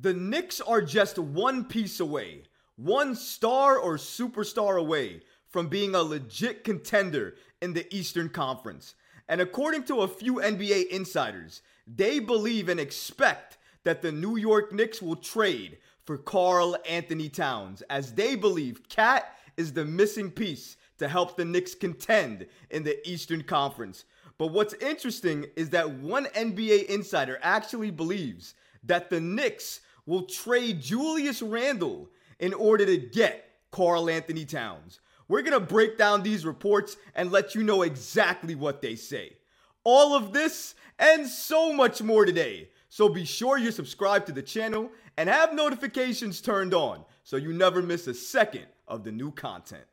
The Knicks are just one piece away, one star or superstar away from being a legit contender in the Eastern Conference. And according to a few NBA insiders, they believe and expect that the New York Knicks will trade for Karl Anthony Towns, as they believe KAT is the missing piece to help the Knicks contend in the Eastern Conference. But what's interesting is that one NBA insider actually believes that the Knicks will trade Julius Randle in order to get Karl Anthony Towns. We're going to break down these reports and let you know exactly what they say. All of this and so much more today. So be sure you subscribe to the channel and have notifications turned on so you never miss a second of the new content.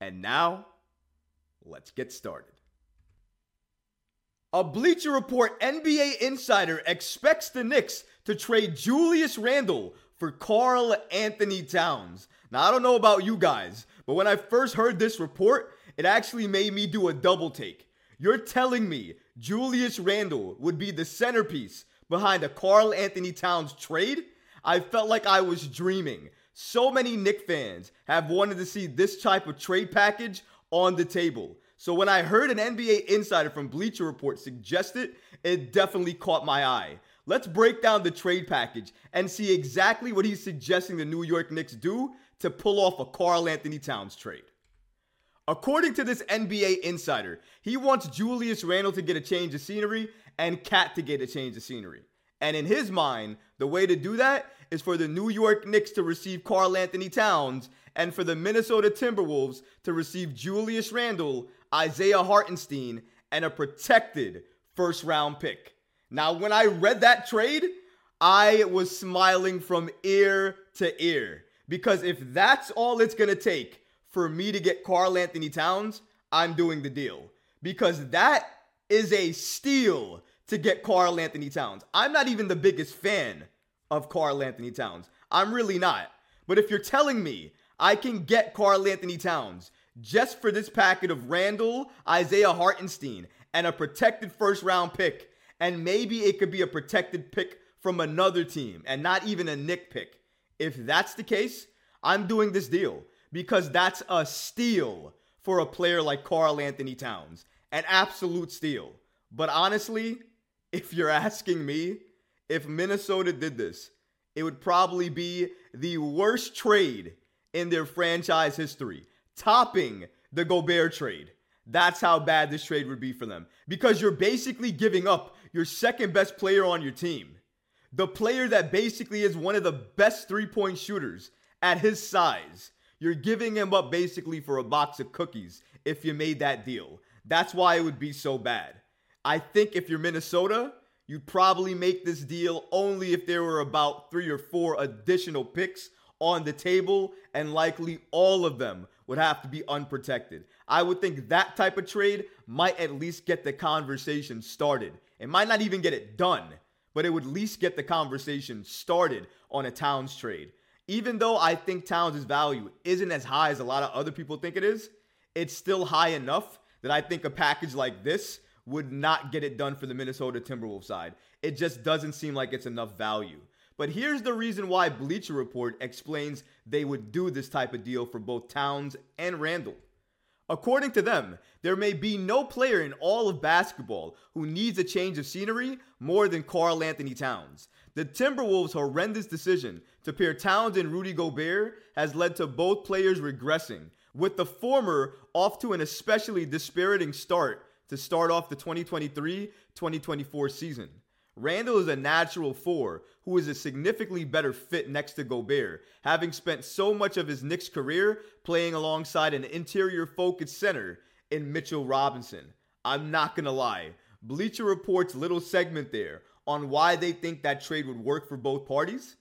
And now, let's get started. A Bleacher Report NBA insider expects the Knicks to trade Julius Randle for Karl Anthony Towns. Now, I don't know about you guys, but when I first heard this report, it actually made me do a double take. You're telling me Julius Randle would be the centerpiece behind a Karl Anthony Towns trade? I felt like I was dreaming. So many Knick fans have wanted to see this type of trade package on the table. So when I heard an NBA insider from Bleacher Report suggest it, it definitely caught my eye. Let's break down the trade package and see exactly what he's suggesting the New York Knicks do to pull off a Karl Anthony Towns trade. According to this NBA insider, he wants Julius Randle to get a change of scenery and KAT to get a change of scenery. And in his mind, the way to do that is for the New York Knicks to receive Karl Anthony Towns and for the Minnesota Timberwolves to receive Julius Randle, Isaiah Hartenstein, and a protected first round pick. Now, when I read that trade, I was smiling from ear to ear because if that's all it's going to take for me to get Karl Anthony Towns, I'm doing the deal because that is a steal to get Karl Anthony Towns. I'm not even the biggest fan of Karl Anthony Towns. I'm really not. But if you're telling me I can get Karl Anthony Towns just for this packet of Randle, Isaiah Hartenstein, and a protected first round pick and maybe it could be a protected pick from another team and not even a Knick pick. If that's the case, I'm doing this deal because that's a steal for a player like Karl Anthony Towns. An absolute steal. But honestly, if you're asking me, if Minnesota did this, it would probably be the worst trade in their franchise history, topping the Gobert trade. That's how bad this trade would be for them. Because you're basically giving up your second best player on your team. The player that basically is one of the best three point shooters at his size. You're giving him up basically for a box of cookies if you made that deal. That's why it would be so bad. I think if you're Minnesota, you'd probably make this deal only if there were about three or four additional picks on the table, and likely all of them would have to be unprotected. I would think that type of trade might at least get the conversation started. It might not even get it done, but it would at least get the conversation started on a Towns trade. Even though I think Towns' value isn't as high as a lot of other people think it is, it's still high enough that I think a package like this would not get it done for the Minnesota Timberwolves side. It just doesn't seem like it's enough value. But here's the reason why Bleacher Report explains they would do this type of deal for both Towns and Randle. According to them, there may be no player in all of basketball who needs a change of scenery more than Karl Anthony Towns. The Timberwolves' horrendous decision to pair Towns and Rudy Gobert has led to both players regressing, with the former off to an especially dispiriting start to start off the 2023 2024 season. Randle is a natural four who is a significantly better fit next to Gobert, having spent so much of his Knicks career playing alongside an interior focused center in Mitchell Robinson. I'm not gonna lie, Bleacher Report's little segment there on why they think that trade would work for both parties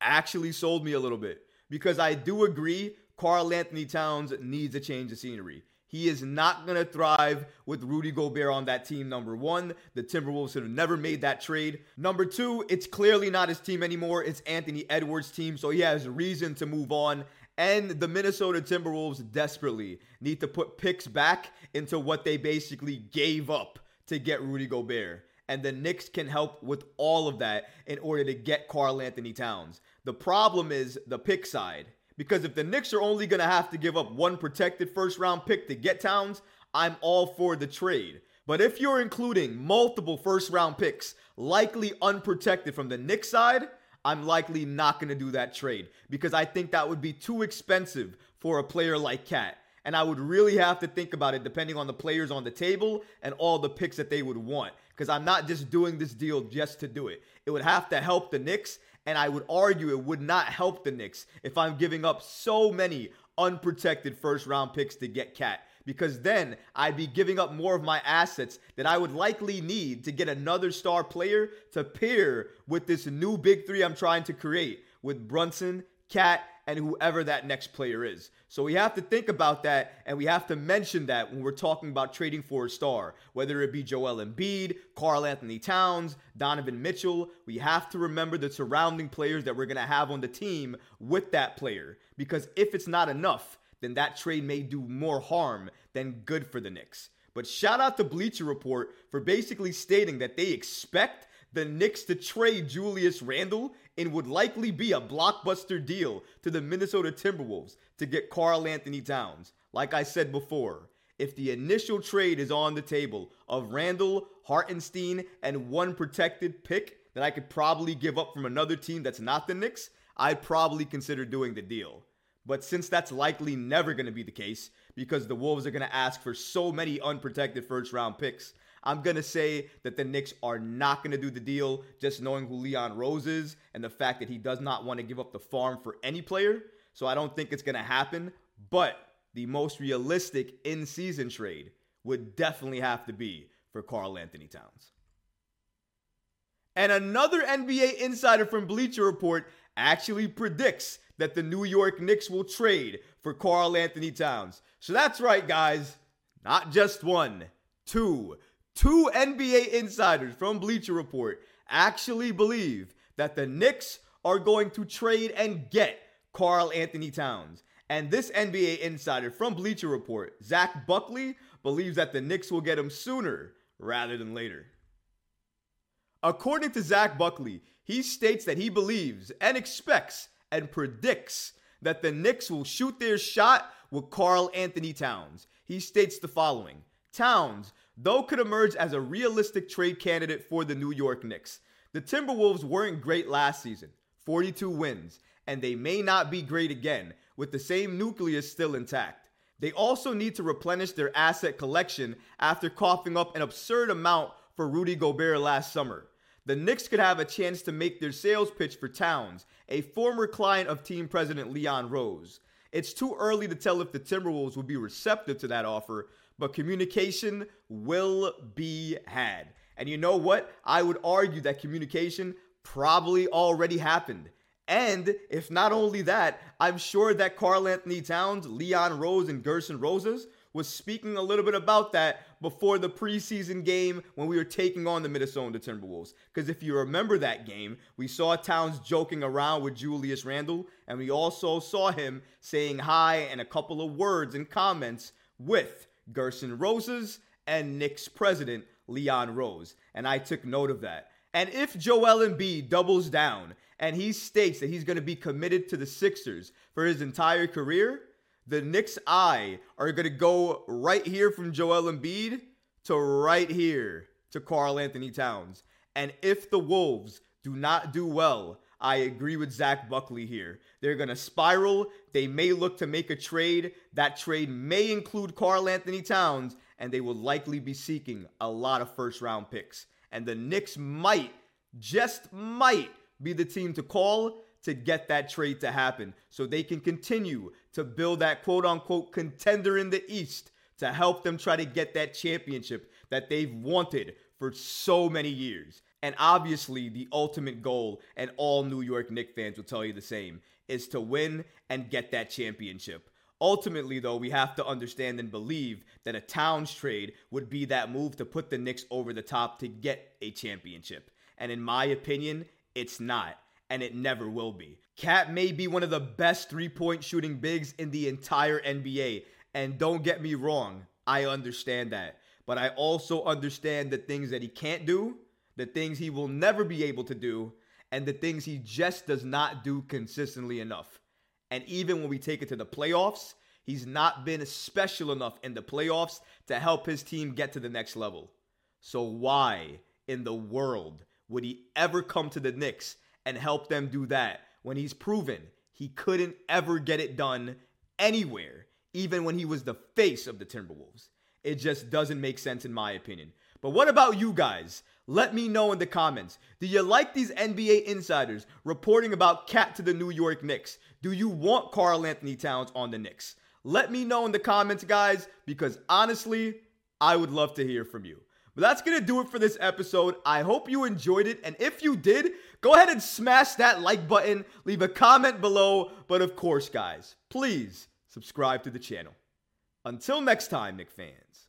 actually sold me a little bit because I do agree Karl Anthony Towns needs a change of scenery. He is not going to thrive with Rudy Gobert on that team, number one. The Timberwolves should have never made that trade. Number two, it's clearly not his team anymore. It's Anthony Edwards' team, so he has reason to move on. And the Minnesota Timberwolves desperately need to put picks back into what they basically gave up to get Rudy Gobert. And the Knicks can help with all of that in order to get Karl-Anthony Towns. The problem is the pick side. Because if the Knicks are only going to have to give up one protected first round pick to get Towns, I'm all for the trade. But if you're including multiple first round picks, likely unprotected from the Knicks side, I'm likely not going to do that trade because I think that would be too expensive for a player like KAT. And I would really have to think about it depending on the players on the table and all the picks that they would want. Because I'm not just doing this deal just to do it. It would have to help the Knicks. And I would argue it would not help the Knicks if I'm giving up so many unprotected first round picks to get KAT because then I'd be giving up more of my assets that I would likely need to get another star player to pair with this new big three I'm trying to create with Brunson, KAT, and whoever that next player is. So we have to think about that and we have to mention that when we're talking about trading for a star, whether it be Joel Embiid, Karl-Anthony Towns, Donovan Mitchell. We have to remember the surrounding players that we're going to have on the team with that player because if it's not enough, then that trade may do more harm than good for the Knicks. But shout out to Bleacher Report for basically stating that they expect the Knicks to trade Julius Randle and would likely be a blockbuster deal to the Minnesota Timberwolves to get Karl-Anthony Towns. Like I said before, if the initial trade is on the table of Randle, Hartenstein, and one protected pick that I could probably give up from another team that's not the Knicks, I'd probably consider doing the deal. But since that's likely never going to be the case because the Wolves are going to ask for so many unprotected first round picks, I'm going to say that the Knicks are not going to do the deal just knowing who Leon Rose is and the fact that he does not want to give up the farm for any player. So I don't think it's going to happen. But the most realistic in season trade would definitely have to be for Karl-Anthony Towns. And another NBA insider from Bleacher Report actually predicts that the New York Knicks will trade for Karl-Anthony Towns. So that's right, guys. Not just one, two. Two NBA insiders from Bleacher Report actually believe that the Knicks are going to trade and get Karl-Anthony Towns. And this NBA insider from Bleacher Report, Zach Buckley, believes that the Knicks will get him sooner rather than later. According to Zach Buckley, he states that he believes and expects and predicts that the Knicks will shoot their shot with Karl-Anthony Towns. He states the following Towns, though, could emerge as a realistic trade candidate for the New York Knicks. The Timberwolves weren't great last season 42 wins, and they may not be great again with the same nucleus still intact. They also need to replenish their asset collection after coughing up an absurd amount for Rudy Gobert last summer the Knicks could have a chance to make their sales pitch for Towns, a former client of team president Leon Rose. It's too early to tell if the Timberwolves will be receptive to that offer, but communication will be had. And you know what? I would argue that communication probably already happened. And if not only that, I'm sure that Karl Anthony Towns, Leon Rose, and Gersson Rosas was speaking a little bit about that before the preseason game when we were taking on the Minnesota Timberwolves. Because if you remember that game, we saw Towns joking around with Julius Randle, and we also saw him saying hi and a couple of words and comments with Gersson Rosas, and Knicks president Leon Rose. And I took note of that. And if Joel Embiid doubles down and he states that he's going to be committed to the Sixers for his entire career, the Knicks' eye are going to go right here from Joel Embiid to right here to Karl-Anthony Towns. And if the Wolves do not do well, I agree with Zach Buckley here. They're going to spiral. They may look to make a trade. That trade may include Karl-Anthony Towns, and they will likely be seeking a lot of first round picks. And the Knicks might, just might, be the team to call to get that trade to happen so they can continue to build that quote unquote contender in the East to help them try to get that championship that they've wanted for so many years. And obviously, the ultimate goal, and all New York Knicks fans will tell you the same, is to win and get that championship. Ultimately, though, we have to understand and believe that a Towns trade would be that move to put the Knicks over the top to get a championship. And in my opinion, it's not and it never will be. KAT may be one of the best three point shooting bigs in the entire NBA. And don't get me wrong, I understand that. But I also understand the things that he can't do, the things he will never be able to do, and the things he just does not do consistently enough. And even when we take it to the playoffs, he's not been special enough in the playoffs to help his team get to the next level. So, why in the world would he ever come to the Knicks and help them do that when he's proven he couldn't ever get it done anywhere, even when he was the face of the Timberwolves? It just doesn't make sense, in my opinion. But what about you guys? Let me know in the comments. Do you like these NBA insiders reporting about KAT to the New York Knicks? Do you want Karl-Anthony Towns on the Knicks? Let me know in the comments, guys, because honestly, I would love to hear from you. But that's going to do it for this episode. I hope you enjoyed it. And if you did, go ahead and smash that like button, leave a comment below. But of course, guys, please subscribe to the channel. Until next time, Knick fans.